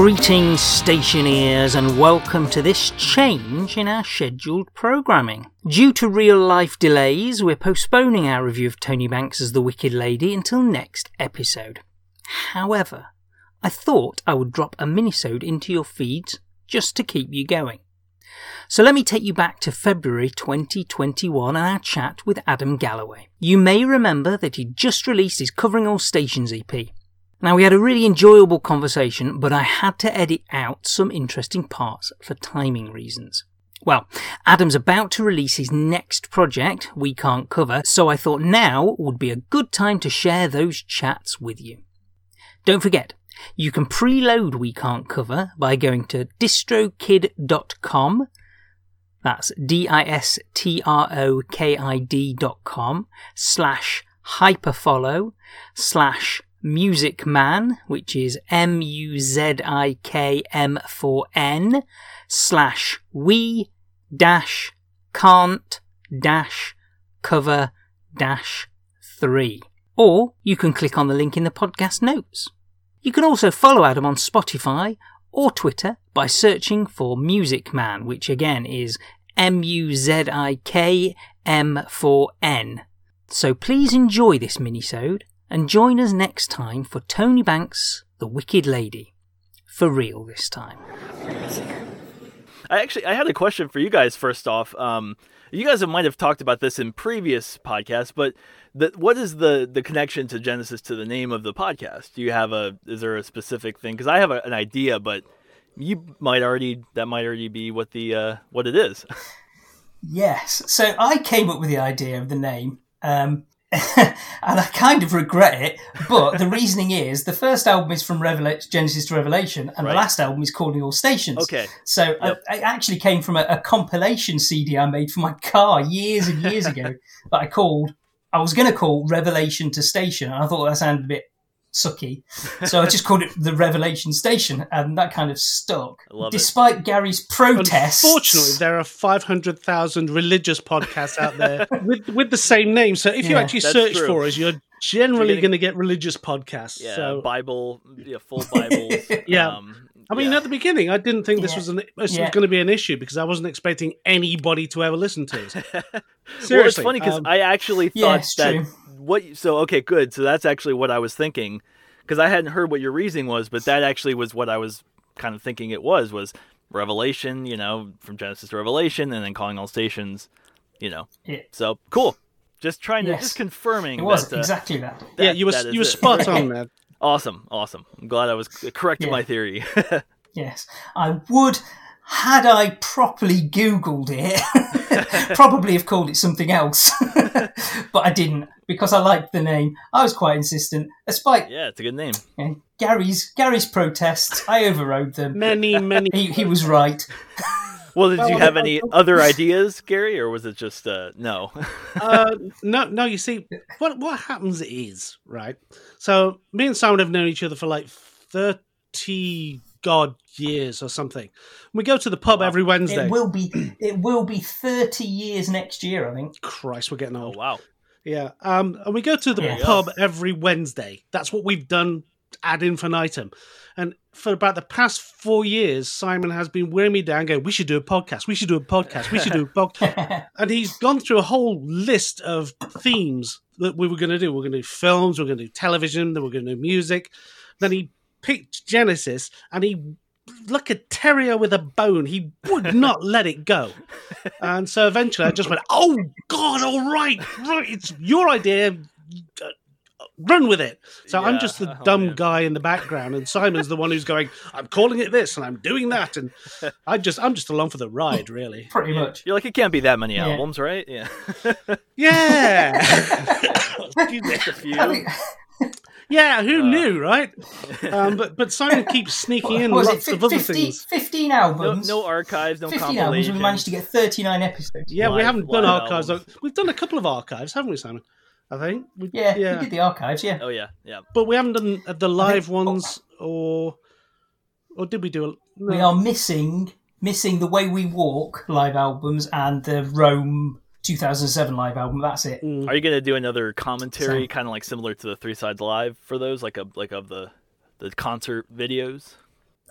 Greetings, stationeers, and welcome to this change in our scheduled programming. Due to real life delays, we're postponing our review of Tony Banks as the Wicked Lady until next episode. However, I thought I would drop a minisode into your feeds just to keep you going. So let me take you back to February 2021 and our chat with Adam Galloway. You may remember that he'd just released his Covering All Stations EP. Now, we had a really enjoyable conversation, but I had to edit out some interesting parts for timing reasons. Well, Adam's about to release his next project, We Can't Cover, so I thought now would be a good time to share those chats with you. Don't forget, you can preload We Can't Cover by going to distrokid.com. That's D-I-S-T-R-O-K-I-D dot com slash hyperfollow slash Music Man, which is M U Z I K M 4 N, slash we dash can't dash cover dash 3. Or you can click on the link in the podcast notes. You can also follow Adam on Spotify or Twitter by searching for Music Man, which again is M U Z I K M 4 N. So please enjoy this minisode and join us next time for Tony Banks, The Wicked Lady. For real this time. I actually I had a question for you guys first off. Um, you guys might have talked about this in previous podcasts, but the, what is the the connection to Genesis to the name of the podcast? Do you have a is there a specific thing? Because I have a, an idea, but you might already that might already be what the uh, what it is. yes, so I came up with the idea of the name. Um, and I kind of regret it. But the reasoning is the first album is from Revela- Genesis to Revelation, and right. the last album is Calling All Stations. Okay. So uh, yep. I, I, actually came from a, a, compilation CD I made for my car years and years ago that I called. I was going to call Revelation to Station, and I thought that sounded a bit sucky. So I just called it the Revelation Station, and that kind of stuck. Despite it. Gary's protests. Unfortunately, there are 500,000 religious podcasts out there with, with the same name. So if yeah, you actually search true. for us, you're generally going to get religious podcasts. Yeah, so. Bible, yeah, full Bible. yeah. Um, I mean, yeah. at the beginning, I didn't think this yeah. was an this yeah. was going to be an issue because I wasn't expecting anybody to ever listen to it. Seriously, well, it's funny because um, I actually thought that true what so okay good so that's actually what i was thinking because i hadn't heard what your reasoning was but that actually was what i was kind of thinking it was was revelation you know from genesis to revelation and then calling all stations you know yeah. so cool just trying to just confirming it was that, uh, exactly that. that. yeah you were you were spot on man awesome awesome i'm glad i was correct yeah. in my theory yes i would had I properly Googled it, probably have called it something else. but I didn't because I liked the name. I was quite insistent, despite yeah, it's a good name. Gary's Gary's protests. I overrode them. Many, many. he, he was right. Well, did you have any other ideas, Gary, or was it just uh, no? uh, no, no. You see, what what happens is right. So me and Simon have known each other for like thirty god years or something. We go to the pub every Wednesday. It will be it will be thirty years next year, I think. Christ, we're getting old. Oh, wow. Yeah. Um, and we go to the yeah. pub every Wednesday. That's what we've done ad infinitum. And for about the past four years, Simon has been wearing me down, going, "We should do a podcast. We should do a podcast. We should do a podcast." and he's gone through a whole list of themes that we were going to do. We're going to do films. We're going to do television. Then we're going to do music. Then he picked Genesis, and he like a terrier with a bone. He would not let it go. And so eventually I just went, Oh God, all right, right, it's your idea. Uh, run with it. So yeah. I'm just the oh, dumb guy in the background, and Simon's the one who's going, I'm calling it this and I'm doing that. And I just I'm just along for the ride, really. Pretty much. You're like, it can't be that many yeah. albums, right? Yeah. yeah. a few. Yeah, who uh, knew, right? Um, but but Simon keeps sneaking in lots it, of other 50, things. Fifteen albums, no, no archives, no 15 albums. We managed to get thirty-nine episodes. Yeah, we haven't done archives. Albums. We've done a couple of archives, haven't we, Simon? I think. We, yeah, yeah, we did the archives. Yeah. Oh yeah, yeah. But we haven't done the live think, ones, or or did we do? A, no. We are missing missing the way we walk live albums and the Rome 2007 live album. That's it. Mm. Are you gonna do another commentary, kind of like similar to the Three Sides Live for those, like a like of the the concert videos?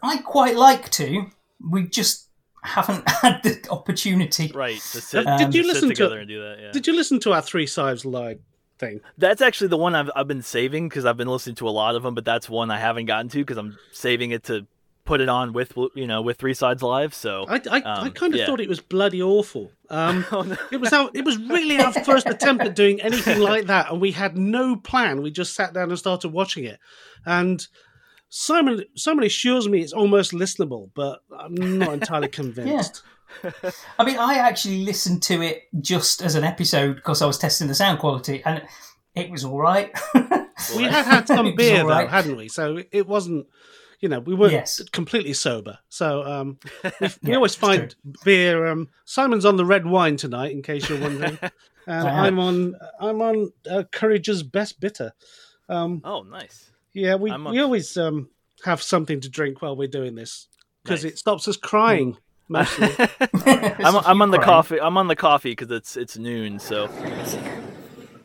I quite like to. We just haven't had the opportunity. Right. To sit, Uh, did you to sit listen to- together and do that? Yeah. Did you listen to our Three Sides Live thing? That's actually the one I've I've been saving because I've been listening to a lot of them, but that's one I haven't gotten to because I'm saving it to put it on with you know with Three Sides Live. So I, I, I Um, kind of yeah. thought it was bloody awful. Um, Oh, no. it was our, it was really our first attempt at doing anything like that, and we had no plan. We just sat down and started watching it, and Simon Simon assures me it's almost listenable, but I'm not entirely convinced. yeah. I mean, I actually listened to it just as an episode because I was testing the sound quality, and it was all right. We had had some beer all right. though, hadn't we? So it wasn't. You know, we weren't Yes. completely sober, so um, we, we Yeah, always it's find beer. Um, Simon's on the red wine tonight, in case you're wondering, and I am. I'm on I'm on uh, Courage's best bitter. Um, oh, nice. Yeah, we, I'm we always um, have something to drink while we're doing this because Nice. it stops us crying mostly. I'm, I'm on the coffee. I'm on the coffee because it's it's noon. So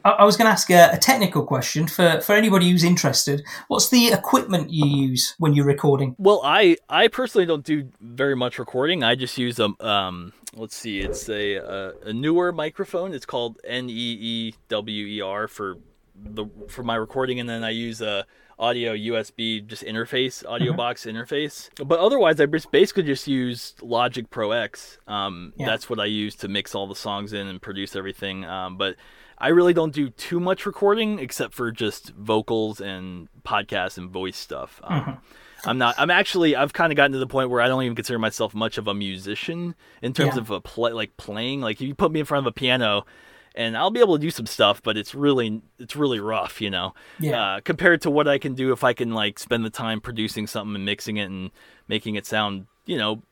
I, I was going to ask a, a technical question for, for anybody who's interested. What's the equipment you use when you're recording? well, I I personally don't do very much recording. I just use a um. Let's see. It's a a, a newer microphone. It's called N E E W E R for the for my recording, and then I use a audio USB just interface, audio box interface. But otherwise, I just basically just use Logic Pro X. Um, Yeah. That's what I use to mix all the songs in and produce everything. Um, but I really don't do too much recording except for just vocals and podcasts and voice stuff. Um, I'm not. I'm actually. I've kind of gotten to the point where I don't even consider myself much of a musician in terms Yeah. of a play, like playing. Like if you put me in front of a piano, and I'll be able to do some stuff, but it's really it's really rough, you know. Yeah. Uh, compared to what I can do if I can like spend the time producing something and mixing it and making it sound, you know,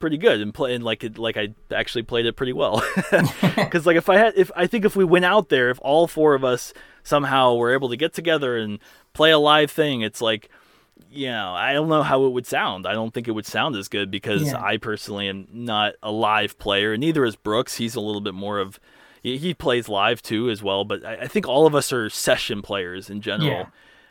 pretty good and playing like it like I actually played it pretty well. Because like if I had if I think if we went out there, if all four of us somehow were able to get together and play a live thing, it's like you know, I don't know how it would sound. I don't think it would sound as good because Yeah. I personally am not a live player, and neither is Brooks. He's a little bit more of he, he plays live too as well, but I, I think all of us are session players in general.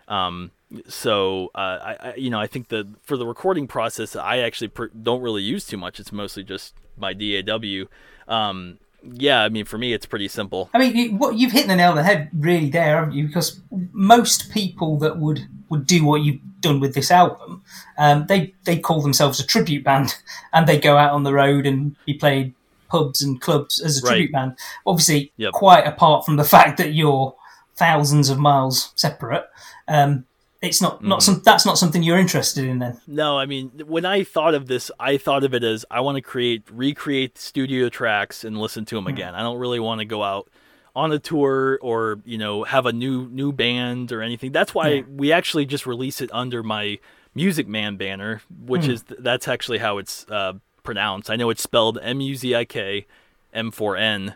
Um, so uh, I, you know, I think that for the recording process, I actually pr- don't really use too much. It's mostly just my DAW. Um, yeah, I mean, for me, it's pretty simple. I mean, you, what you've hit the nail on the head really there, haven't you? Because most people that would would do what you've done with this album, um, they they call themselves a tribute band, and they go out on the road and be played pubs and clubs as a Right. tribute band. Obviously, Yep. quite apart from the fact that you're thousands of miles separate, um, it's not not Mm-hmm. some that's not something you're interested in. Then, No, I mean, when I thought of this, I thought of it as I want to create, recreate studio tracks and listen to them again. I don't really want to go out on a tour or you know have a new new band or anything. That's why Yeah. we actually just release it under my Music Man banner, which is that's actually how it's uh, pronounced. I know it's spelled M U Z I K M4N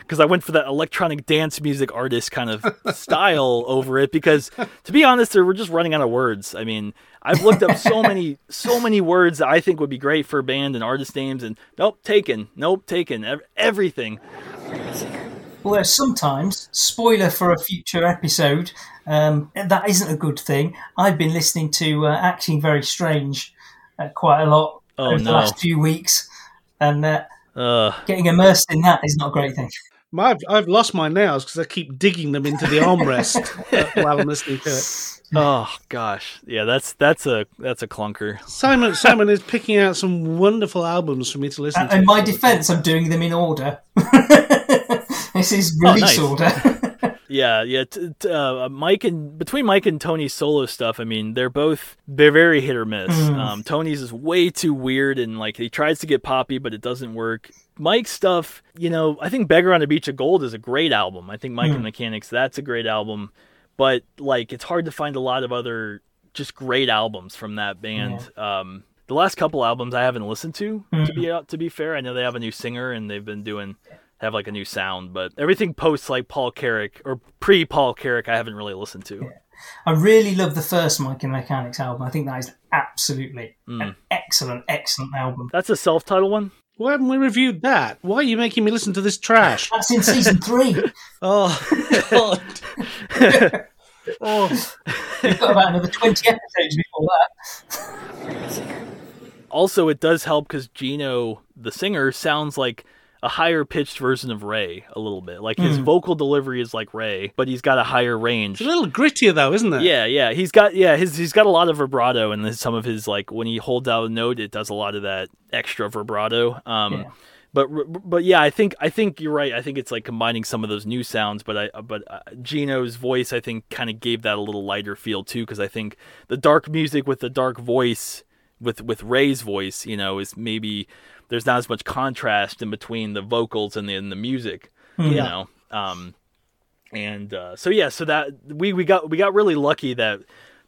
because I went for that electronic dance music artist kind of style over it because to be honest, we're just running out of words. I mean, I've looked up so many so many words that I think would be great for band and artist names and nope, taken. Nope, taken. Ev- everything. although sometimes, spoiler for a future episode, um, that isn't a good thing. I've been listening to uh, Acting Very Strange uh, quite a lot Oh, over the last few weeks, and uh, Uh, getting immersed in that is not a great thing. My, I've, I've lost my nails because I keep digging them into the armrest uh, while I'm listening to it. oh gosh. Yeah, that's that's a that's a clunker. Simon Simon is picking out some wonderful albums for me to listen Uh, to. in my defence, I'm doing them in order. this is Oh, release nice. order. Yeah, yeah. T- t- uh, Mike and between Mike and Tony's solo stuff, I mean, they're both they're very hit or miss. Um, Tony's is way too weird and like he tries to get poppy, but it doesn't work. Mike's stuff, you know, I think "Beggar on a Beach of Gold" is a great album. I think Mike and Mechanics that's a great album, but like it's hard to find a lot of other just great albums from that band. Um, the last couple albums I haven't listened to. To be to be fair, I know they have a new singer and they've been doing have like a new sound, but everything post like Paul Carrack or pre Paul Carrack, I haven't really listened to. Yeah. I really love the first Mike and Mechanics album. I think that is absolutely Hmm. an excellent, excellent album. That's a self-titled one. Why haven't we reviewed that? Why are you making me listen to this trash? That's in season three. Oh, God. oh. We've got about another 20 episodes before that. also, it does help because Gino, the singer, sounds like a higher pitched version of Ray a little bit. Like his Mm. vocal delivery is like Ray, but he's got a higher range. It's a little grittier though, isn't it? Yeah, yeah, he's got yeah, his he's got a lot of vibrato, and then some of his like when he holds out a note, it does a lot of that extra vibrato. Um, Yeah. but but yeah, I think I think you're right. I think it's like combining some of those new sounds, but I but uh, Gino's voice I think kind of gave that a little lighter feel too, because I think the dark music with the dark voice with with Ray's voice, you know, is maybe there's not as much contrast in between the vocals and the and the music, you Yeah. know. Um, and uh, so yeah, so that we we got we got really lucky that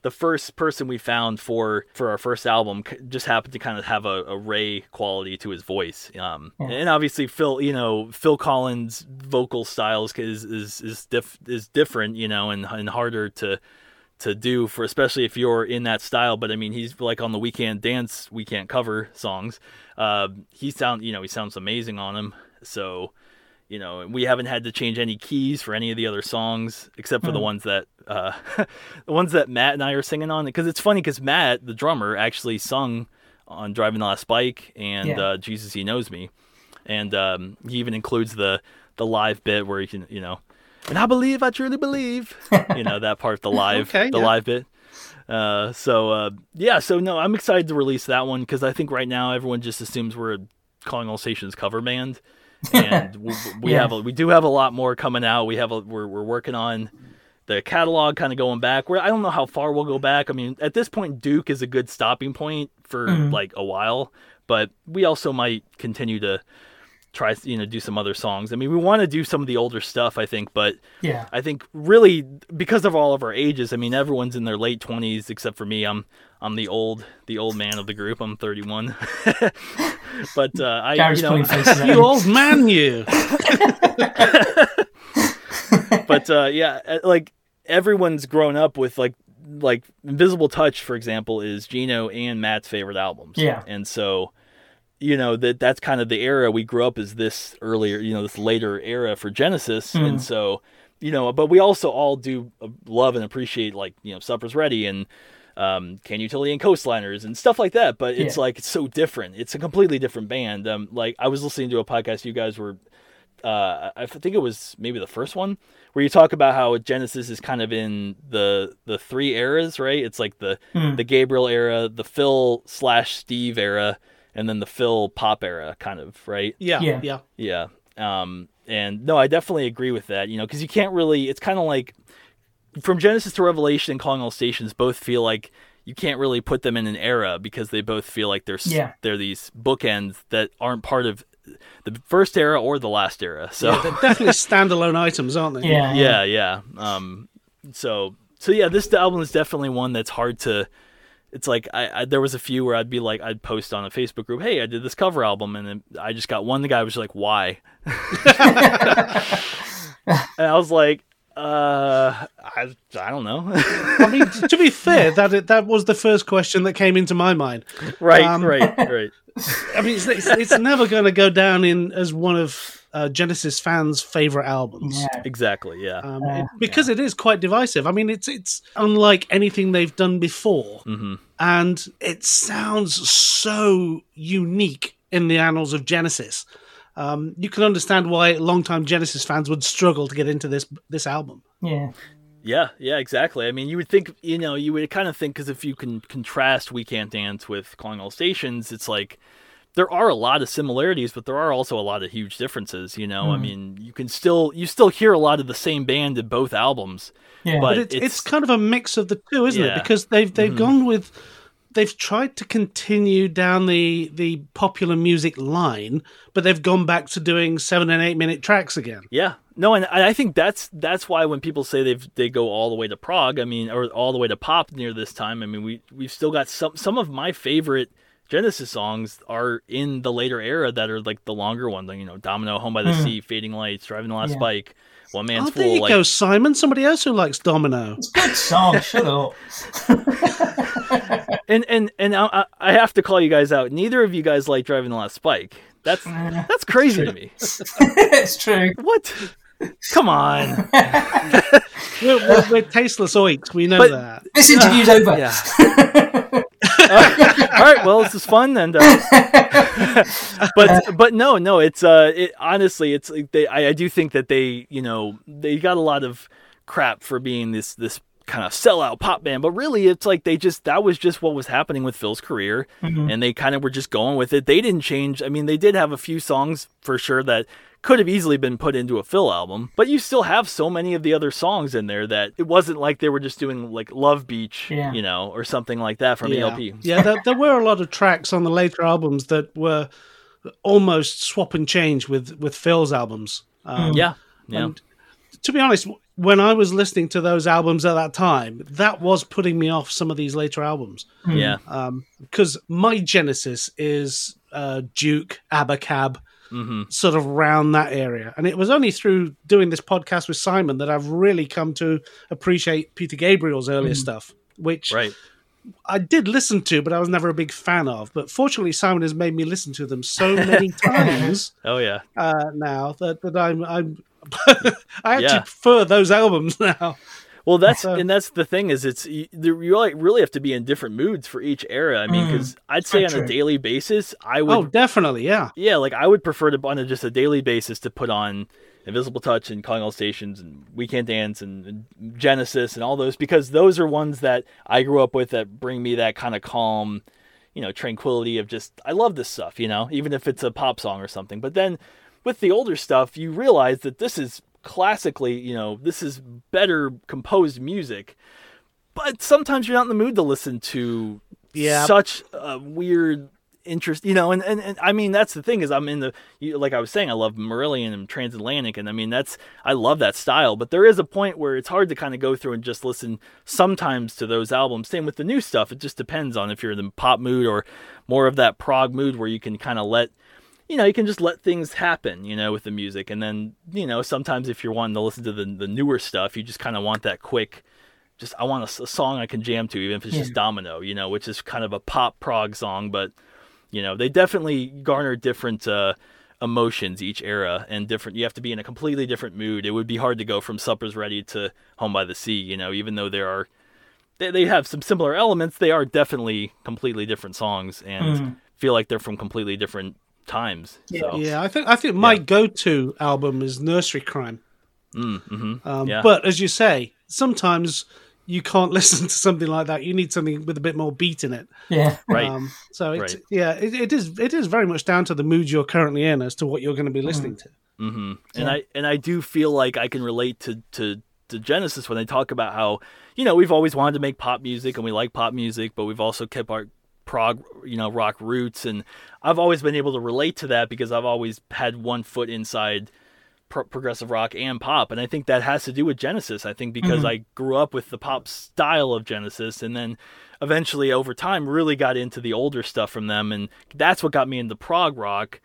the first person we found for for our first album just happened to kind of have a, a Ray quality to his voice. Um, Yeah. and obviously Phil, you know, Phil Collins' vocal styles is is is diff- is different, you know, and and harder to to do for especially if you're in that style. But I mean, he's like on the We Can't Dance, We Can't Cover songs. Uh, he sound you know he sounds amazing on them. So you know we haven't had to change any keys for any of the other songs except for the Hmm. ones that uh, the ones that Matt and I are singing on. Because it's funny because Matt, the drummer, actually sung on Driving the Last Bike and Yeah. uh, Jesus He Knows Me, and um, he even includes the the live bit where he can you know. And I believe, I truly believe, you know that part, the live, Okay, the yeah. live bit. Uh, so uh, yeah, so no, I'm excited to release that one because I think right now everyone just assumes we're Calling All Stations cover band, and we, we Yeah. have a, we do have a lot more coming out. We have a, we're we're working on the catalog, kind of going back. Where I don't know how far we'll go back. I mean, at this point, Duke is a good stopping point for Mhm. like a while, but we also might continue to try you know do some other songs. I mean, we want to do some of the older stuff, I think, but Yeah. I think really because of all of our ages. I mean, everyone's in their late twenties except for me. I'm I'm the old the old man of the group. I'm 31. but uh, I Gary's you know pulling faces at You you. old man, you. but uh, yeah, uh, like everyone's grown up with like like Invisible Touch, for example, is Gino and Matt's favorite albums. Yeah. and so you know that that's kind of the era we grew up as this earlier, you know, this later era for Genesis, Mhm. and so you know, but we also all do uh, love and appreciate like you know Supper's Ready and um, Can Utility and Coastliners and stuff like that. But it's Yeah. like it's so different. It's a completely different band. Um, like I was listening to a podcast you guys were uh, I think it was maybe the first one where you talk about how Genesis is kind of in the the three eras, right? It's like the Hmm. the Gabriel era, the Phil slash Steve era, and then the Phil pop era, kind of, right? Yeah, Yeah. yeah. Yeah. Um, and no, I definitely agree with that. You know, because you can't really. It's kind of like from Genesis to Revelation and Calling All Stations both feel like you can't really put them in an era because they both feel like they're Yeah. they're these bookends that aren't part of the first era or the last era. So Yeah, they're definitely standalone items, aren't they? Yeah. yeah, yeah. Um, so so yeah, this album is definitely one that's hard to. It's like I, I there was a few where I'd be like I'd post on a Facebook group, hey, I did this cover album, and then I just got one. The guy was like, why? and I was like, uh, I I don't know. I mean, to be fair, that that was the first question that came into my mind. right, Um, right, right. I mean, it's, it's, it's never going to go down in as one of uh, Genesis fans' favorite albums. Yeah. Exactly. Yeah. Um, it- because it is quite divisive. I mean, it's it's unlike anything they've done before, hmm and it sounds so unique in the annals of Genesis. Um, you can understand why longtime Genesis fans would struggle to get into this this album. Yeah. Yeah, yeah, exactly. I mean, you would think, you know, you would kind of think because if you can contrast We Can't Dance with Calling All Stations, it's like there are a lot of similarities, but there are also a lot of huge differences. You know, I Mhm. mean, you can still you still hear a lot of the same band in both albums. Yeah. But But it's, it's- it's kind of a mix of the two, isn't Yeah. it? Because they've they've Mhm. gone with they've tried to continue down the the popular music line, but they've gone back to doing seven and eight minute tracks again. Yeah, no, and I I think that's that's why when people say they've they go all the way to prog, I mean, or all the way to pop near this time, I mean, we we've still got some some of my favorite Genesis songs are in the later era that are like the longer ones, like, you know, Domino, Home by the Mhm. Sea, Fading Lights, Driving the Last Yeah. Bike, One Man's oh, there Fool. you Like, go, Simon. Somebody else who likes Domino. It's a good song. Shut up. and and and I, I- I have to call you guys out. Neither of you guys like Driving the Last Bike. That's Uh, that's crazy to me. it's true. What? Come on. we're, we're, we're, tasteless oiks. We know but, that. This interview's uh, over. Yeah. all right. Well, this is fun, and uh, but but no, no. It's uh, it, honestly, it's they. I, I do think that they, you know, they got a lot of crap for being this this kind of sellout pop band, but really it's like they just that was just what was happening with Phil's career, mm-hmm. and they kind of were just going with it. They didn't change. I mean, they did have a few songs for sure that could have easily been put into a Phil album, but you still have so many of the other songs in there that it wasn't like they were just doing like Love Beach, yeah. you know, or something like that from yeah. ELP. yeah, there, there, were a lot of tracks on the later albums that were almost swap and change with with Phil's albums. Um, yeah, yeah. And to be honest, when I was listening to those albums at that time, that was putting me off some of these later albums. Yeah, because um, my genesis is uh, Duke, Abacab mm-hmm. sort of around that area. And it was only through doing this podcast with Simon that I've really come to appreciate Peter Gabriel's earlier mm. stuff, which right. I did listen to, but I was never a big fan of. But fortunately, Simon has made me listen to them so many times. oh yeah, uh, now that that I'm I'm I actually yeah. prefer those albums now. Well, that's and that's the thing is it's you, you like really have to be in different moods for each era. I mean, because mm, I'd say on true. a daily basis, I would. Oh, definitely, yeah, yeah. Like I would prefer to on a, just a daily basis to put on Invisible Touch and Calling All Stations and We Can't Dance and, and, Genesis and all those because those are ones that I grew up with that bring me that kind of calm, you know, tranquility of just I love this stuff, you know, even if it's a pop song or something. But then with the older stuff, you realize that this is classically, you know, this is better composed music. But sometimes you're not in the mood to listen to yeah. such a weird interest, you know, and, and, and I mean, that's the thing is I'm in the, like I was saying, I love Marillion and Transatlantic. And I mean, that's, I love that style, but there is a point where it's hard to kind of go through and just listen sometimes to those albums. Same with the new stuff. It just depends on if you're in the pop mood or more of that prog mood where you can kind of let you know, you can just let things happen, you know, with the music. And then, you know, sometimes if you're wanting to listen to the, the newer stuff, you just kind of want that quick, just, I want a, a, song I can jam to, even if it's yeah. just Domino, you know, which is kind of a pop prog song. But, you know, they definitely garner different uh, emotions each era and different, you have to be in a completely different mood. It would be hard to go from Supper's Ready to Home by the Sea, you know, even though there are, they, they have some similar elements, they are definitely completely different songs and mm. feel like they're from completely different times. Yeah, so. yeah. I think I think my yeah. go-to album is Nursery Cryme. Mm, mm-hmm. um, yeah. But as you say, sometimes you can't listen to something like that. You need something with a bit more beat in it. Yeah, right. Um, so it's right. yeah, it, it is it is very much down to the mood you're currently in as to what you're going to be listening mm. to. Mm-hmm. And I and I do feel like I can relate to to to Genesis when they talk about how you know we've always wanted to make pop music and we like pop music, but we've also kept our prog, you know, rock roots, and I've always been able to relate to that because I've always had one foot inside pro- progressive rock and pop, and I think that has to do with Genesis. I think because mm-hmm. I grew up with the pop style of Genesis, and then eventually over time really got into the older stuff from them, and that's what got me into prog rock.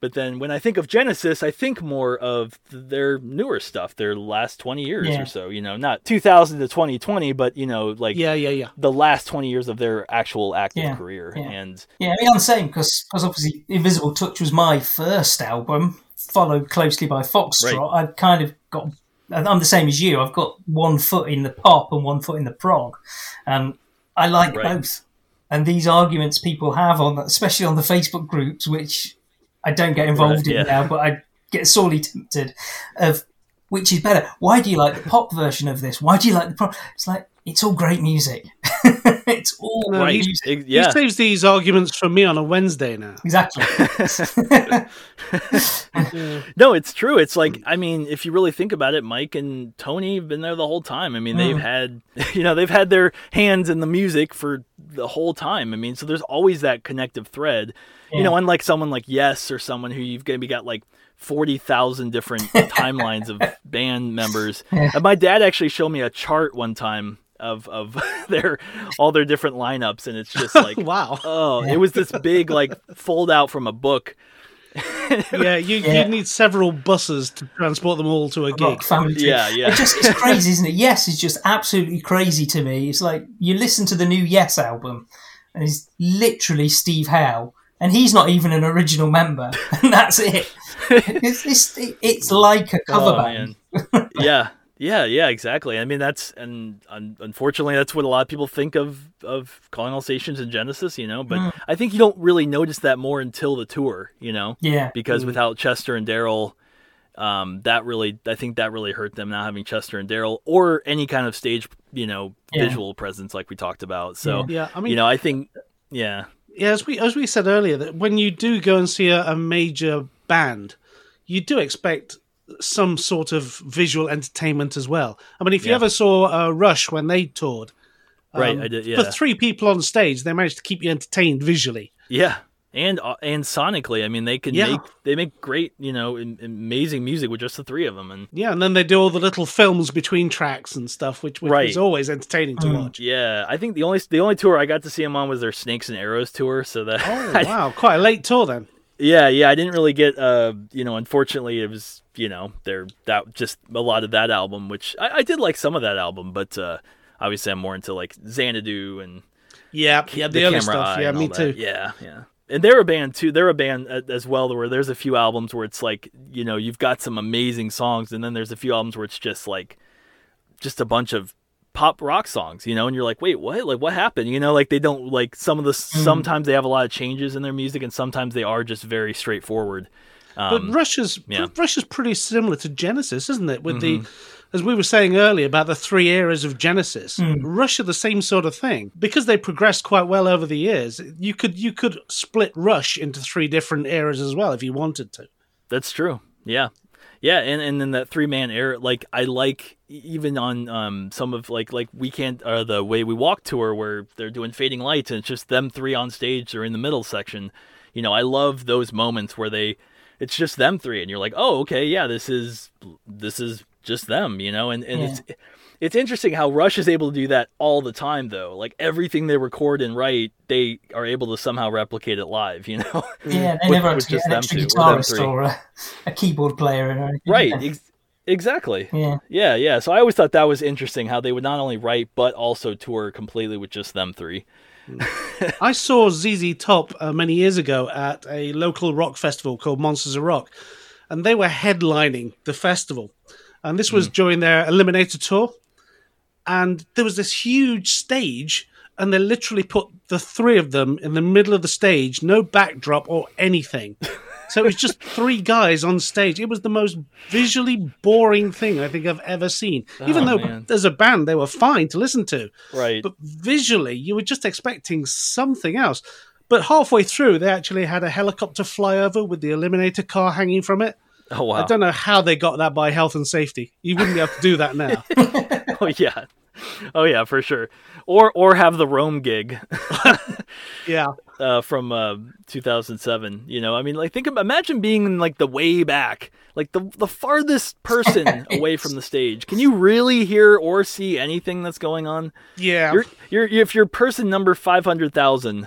But then when I think of Genesis, I think more of their newer stuff, their last 20 years yeah. or so, you know, not 2000 to 2020, but, you know, like yeah, yeah, yeah. the last 20 years of their actual active yeah, career. Yeah. And yeah, I mean, I'm the same because obviously Invisible Touch was my first album, followed closely by Foxtrot. Right. I've kind of got, I'm the same as you. I've got one foot in the pop and one foot in the prog. And I like right. both. And these arguments people have on, especially on the Facebook groups, which I don't get involved right, in yeah. now, but I get sorely tempted of which is better. Why do you like the pop version of this? Why do you like the pop? It's like it's all great music. it's all no, right. music. Yeah. He saves these arguments from me on a Wednesday now. Exactly. no, it's true. It's like I mean, if you really think about it, Mike and Tony have been there the whole time. I mean, they've mm. had you know they've had their hands in the music for the whole time. I mean, so there's always that connective thread. Yeah. You know, unlike someone like Yes or someone who you've maybe got like forty thousand different timelines of band members. Yeah. And my dad actually showed me a chart one time of of their all their different lineups, and it's just like wow. Oh, it was this big like fold out from a book. yeah, you yeah. you need several buses to transport them all to a gig. Yeah, yeah. It's just it's crazy, isn't it? Yes, it's just absolutely crazy to me. It's like you listen to the new Yes album, and it's literally Steve Howe and he's not even an original member, and that's it. it's, it's, it's like a cover oh, band. yeah, yeah, yeah, exactly. I mean, that's and un- unfortunately, that's what a lot of people think of of calling all stations in Genesis. You know, but mm. I think you don't really notice that more until the tour. You know, yeah, because mm. without Chester and Daryl. Um, that really, I think that really hurt them not having Chester and Daryl or any kind of stage, you know, yeah. visual presence like we talked about. So, yeah, I mean, you know, I think, yeah, yeah, as we as we said earlier, that when you do go and see a, a major band, you do expect some sort of visual entertainment as well. I mean, if you yeah. ever saw uh, Rush when they toured, um, right? I did. Yeah. For three people on stage, they managed to keep you entertained visually. Yeah, and uh, and sonically, I mean, they can yeah. make they make great, you know, amazing music with just the three of them, and yeah, and then they do all the little films between tracks and stuff, which, which right. is always entertaining to mm. watch. Yeah, I think the only the only tour I got to see them on was their Snakes and Arrows tour, so that oh wow, quite a late tour then. Yeah, yeah, I didn't really get, uh, you know, unfortunately, it was, you know, there that just a lot of that album, which I, I did like some of that album, but uh, obviously I'm more into like Xanadu and yeah, yeah, the, the other stuff. Yeah, me too. Yeah, yeah and they're a band too. They're a band as well where there's a few albums where it's like you know you've got some amazing songs, and then there's a few albums where it's just like just a bunch of pop rock songs, you know, and you're like, wait, what? Like what happened? You know, like they don't like some of the mm. sometimes they have a lot of changes in their music, and sometimes they are just very straightforward. Um, but Rush's yeah. Rush's pretty similar to Genesis, isn't it? With mm-hmm. the as we were saying earlier about the three eras of Genesis, mm. Rush are the same sort of thing because they progressed quite well over the years. You could you could split Rush into three different eras as well if you wanted to. That's true. Yeah, yeah, and and then that three man era, like I like even on um some of like like we can't uh, the way we walk tour where they're doing fading lights and it's just them three on stage or in the middle section. You know, I love those moments where they it's just them three and you're like, oh okay, yeah, this is this is just them, you know, and and yeah. it's it's interesting how Rush is able to do that all the time, though. Like everything they record and write, they are able to somehow replicate it live. You know? Yeah, they with, never have to get an extra guitarist or, or a, a, keyboard player or anything. Right. Ex- exactly. Yeah. Yeah. Yeah. So I always thought that was interesting how they would not only write but also tour completely with just them three. I saw ZZ Top uh, many years ago at a local rock festival called Monsters of Rock, and they were headlining the festival and this was mm. during their Eliminator tour. And there was this huge stage, and they literally put the three of them in the middle of the stage, no backdrop or anything. So it was just three guys on stage. It was the most visually boring thing I think I've ever seen. Oh, Even though man. as a band they were fine to listen to, right? But visually, you were just expecting something else. But halfway through, they actually had a helicopter fly over with the Eliminator car hanging from it. Oh wow! I don't know how they got that by health and safety. You wouldn't be able to do that now. oh yeah, oh yeah, for sure. Or or have the Rome gig. yeah. Uh, from uh, 2007. You know, I mean, like think of imagine being in like the way back, like the the farthest person away from the stage. Can you really hear or see anything that's going on? Yeah. You're, you're if you're person number five hundred thousand.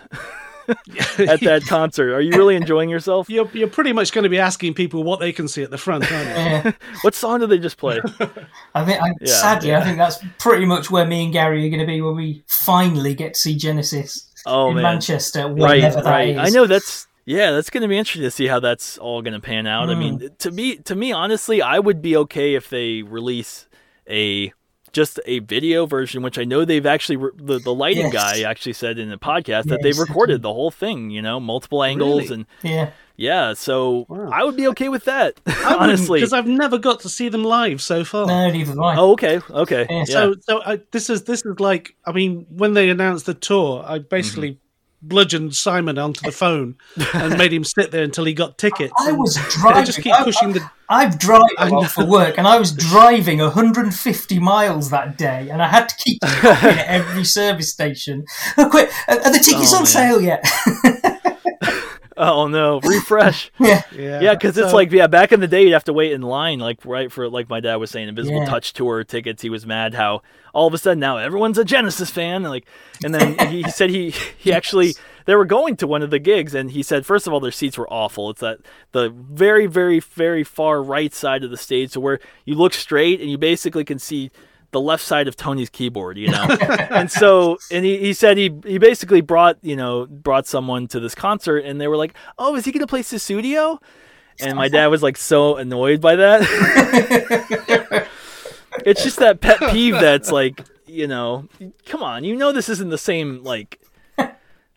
at that concert. Are you really enjoying yourself? You're, you're pretty much going to be asking people what they can see at the front, aren't you? what song did they just play? I think, I, yeah, sadly, yeah. I think that's pretty much where me and Gary are going to be when we finally get to see Genesis oh, in man. Manchester. Right, right. I know that's yeah, that's going to be interesting to see how that's all going to pan out. Mm. I mean, to me, to me, honestly, I would be okay if they release a just a video version, which I know they've actually re- the the lighting yes. guy actually said in the podcast yes. that they've recorded the whole thing. You know, multiple angles really? and yeah. Yeah, so wow. I would be okay with that. honestly, because I've never got to see them live so far. No, neither have I. Oh, okay, okay. Yeah. So, so I, this is this is like, I mean, when they announced the tour, I basically mm-hmm bludgeoned Simon onto the phone and made him sit there until he got tickets. I was driving. just keep pushing I, the. I've driven a lot for work, and I was driving 150 miles that day, and I had to keep at every service station. Oh, quick! Are the tickets oh, on sale yet? Oh no, refresh. yeah, yeah, because so, it's like yeah, back in the day you'd have to wait in line, like right for like my dad was saying, Invisible yeah. Touch tour tickets. He was mad how all of a sudden now everyone's a Genesis fan, and like, and then he, he said he he yes. actually they were going to one of the gigs, and he said first of all their seats were awful. It's that the very very very far right side of the stage, so where you look straight and you basically can see the left side of Tony's keyboard, you know. and so, and he, he said he he basically brought you know brought someone to this concert, and they were like, "Oh, is he gonna play Sussudio?" And my dad was like so annoyed by that. it's just that pet peeve that's like, you know, come on, you know this isn't the same like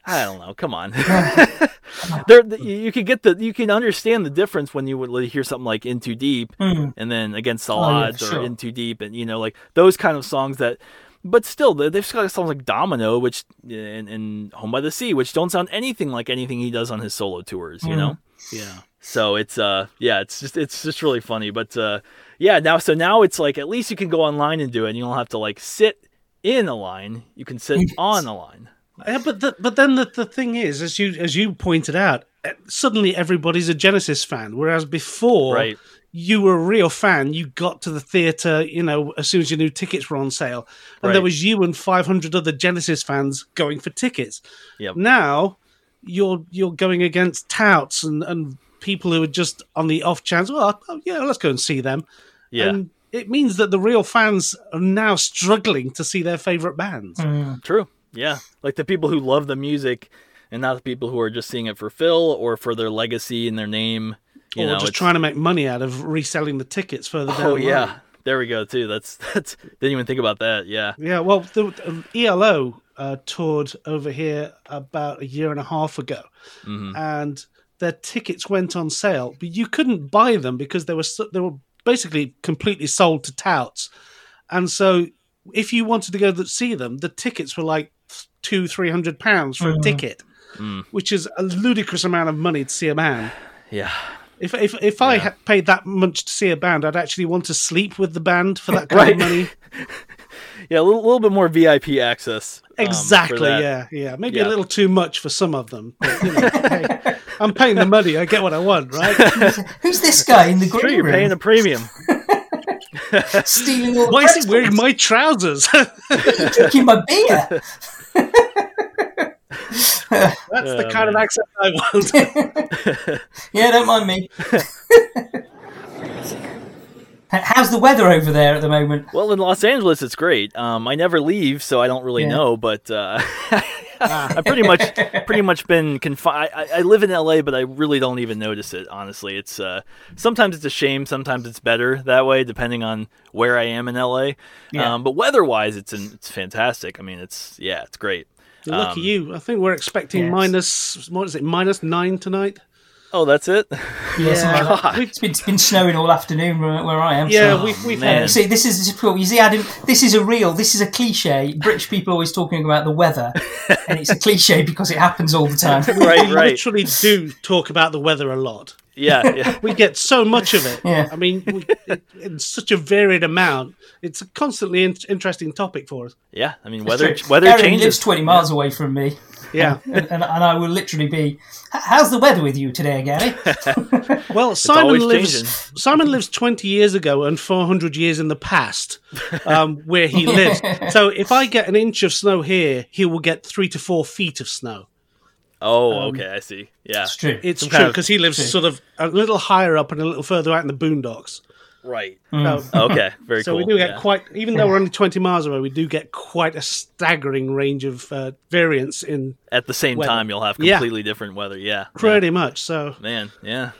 I don't know. Come on. there, you can get the, you can understand the difference when you would hear something like "In Too Deep" mm. and then "Against All oh, Odds" yeah, sure. or "In Too Deep," and you know, like those kind of songs that. But still, they've got songs like "Domino," which and, and "Home by the Sea," which don't sound anything like anything he does on his solo tours. You mm. know. Yeah. So it's uh yeah it's just it's just really funny but uh yeah now so now it's like at least you can go online and do it and you don't have to like sit in a line you can sit on a line yeah, but the, but then the, the thing is, as you as you pointed out, eh, suddenly everybody's a Genesis fan, whereas before, right. you were a real fan. You got to the theater, you know, as soon as your new tickets were on sale, and right. there was you and five hundred other Genesis fans going for tickets. Yep. Now you're you're going against touts and and people who are just on the off chance. Well, oh, yeah, let's go and see them. Yeah. And it means that the real fans are now struggling to see their favorite bands. Mm. True. Yeah, like the people who love the music, and not the people who are just seeing it for Phil or for their legacy and their name. You or know, just trying to make money out of reselling the tickets further down. Oh yeah, there we go too. That's that's didn't even think about that. Yeah. Yeah. Well, the, the ELO uh, toured over here about a year and a half ago, mm-hmm. and their tickets went on sale, but you couldn't buy them because they were they were basically completely sold to touts, and so if you wanted to go to see them, the tickets were like two, three hundred pounds for mm. a ticket, mm. which is a ludicrous amount of money to see a band. Yeah. If if if I had paid that much to see a band, I'd actually want to sleep with the band for that kind right. of money. yeah, a little, little, bit more VIP access. Um, exactly. Yeah, yeah. Maybe yeah. a little too much for some of them. But, you know, hey, I'm paying the money. I get what I want, right? Who's this guy in the green sure, you're paying a premium. Stealing all. Why is he wearing my trousers? drinking my beer. That's oh, the kind man. of accent I want. yeah, don't mind me. How's the weather over there at the moment? Well, in Los Angeles, it's great. Um, I never leave, so I don't really yeah. know. But uh, I've pretty much, pretty much been confined. I, I, live in LA, but I really don't even notice it. Honestly, it's uh, sometimes it's a shame. Sometimes it's better that way, depending on where I am in LA. Yeah. Um, but weather-wise, it's it's fantastic. I mean, it's yeah, it's great. Lucky um, you. I think we're expecting yes. minus, what is it, minus nine tonight? Oh, that's it. Yeah, it's been, it's been snowing all afternoon where, where I am. Yeah, so. we've, we've had. See, this is you see, Adam. This is a real. This is a cliche. British people always talking about the weather, and it's a cliche because it happens all the time. right, right. We literally do talk about the weather a lot. Yeah, yeah. we get so much of it. Yeah. I mean, we, it, in such a varied amount. It's a constantly in- interesting topic for us. Yeah, I mean, weather weather Erin changes. lives twenty miles yeah. away from me. Yeah, and, and, and, I will literally be. How's the weather with you today, Gary? well, Simon lives. Changing. Simon lives twenty years ago and four hundred years in the past, um, where he lives. so if I get an inch of snow here, he will get three to four feet of snow. Oh, um, okay, I see. Yeah, it's true. It's Some true because he lives true. sort of a little higher up and a little further out in the boondocks. Right. Mm. So, okay. Very so cool. we do get yeah. quite, even though we're only twenty miles away, we do get quite a staggering range of uh, variance in. At the same weather. time, you'll have completely yeah. different weather. Yeah. Pretty yeah. much. So. Man. Yeah.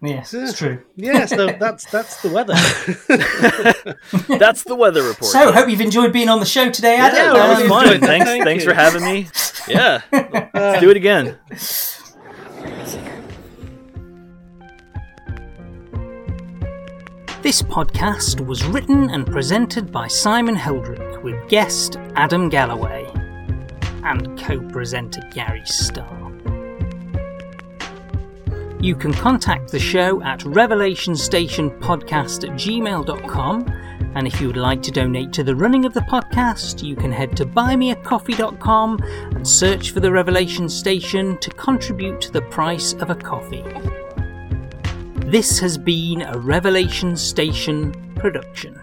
Yes, it's true. Yeah, so that's that's the weather. that's the weather report. So, hope you've enjoyed being on the show today, Adam. Yeah, that was fun. thanks, Thank thanks you. for having me. Yeah, let's do it again. This podcast was written and presented by Simon Heldrick with guest Adam Galloway and co presenter Gary Starr. You can contact the show at revelationstationpodcast at gmail.com. And if you would like to donate to the running of the podcast, you can head to buymeacoffee.com and search for the Revelation Station to contribute to the price of a coffee. This has been a Revelation Station production.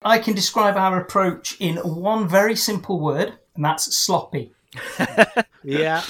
I can describe our approach in one very simple word, and that's sloppy. yeah.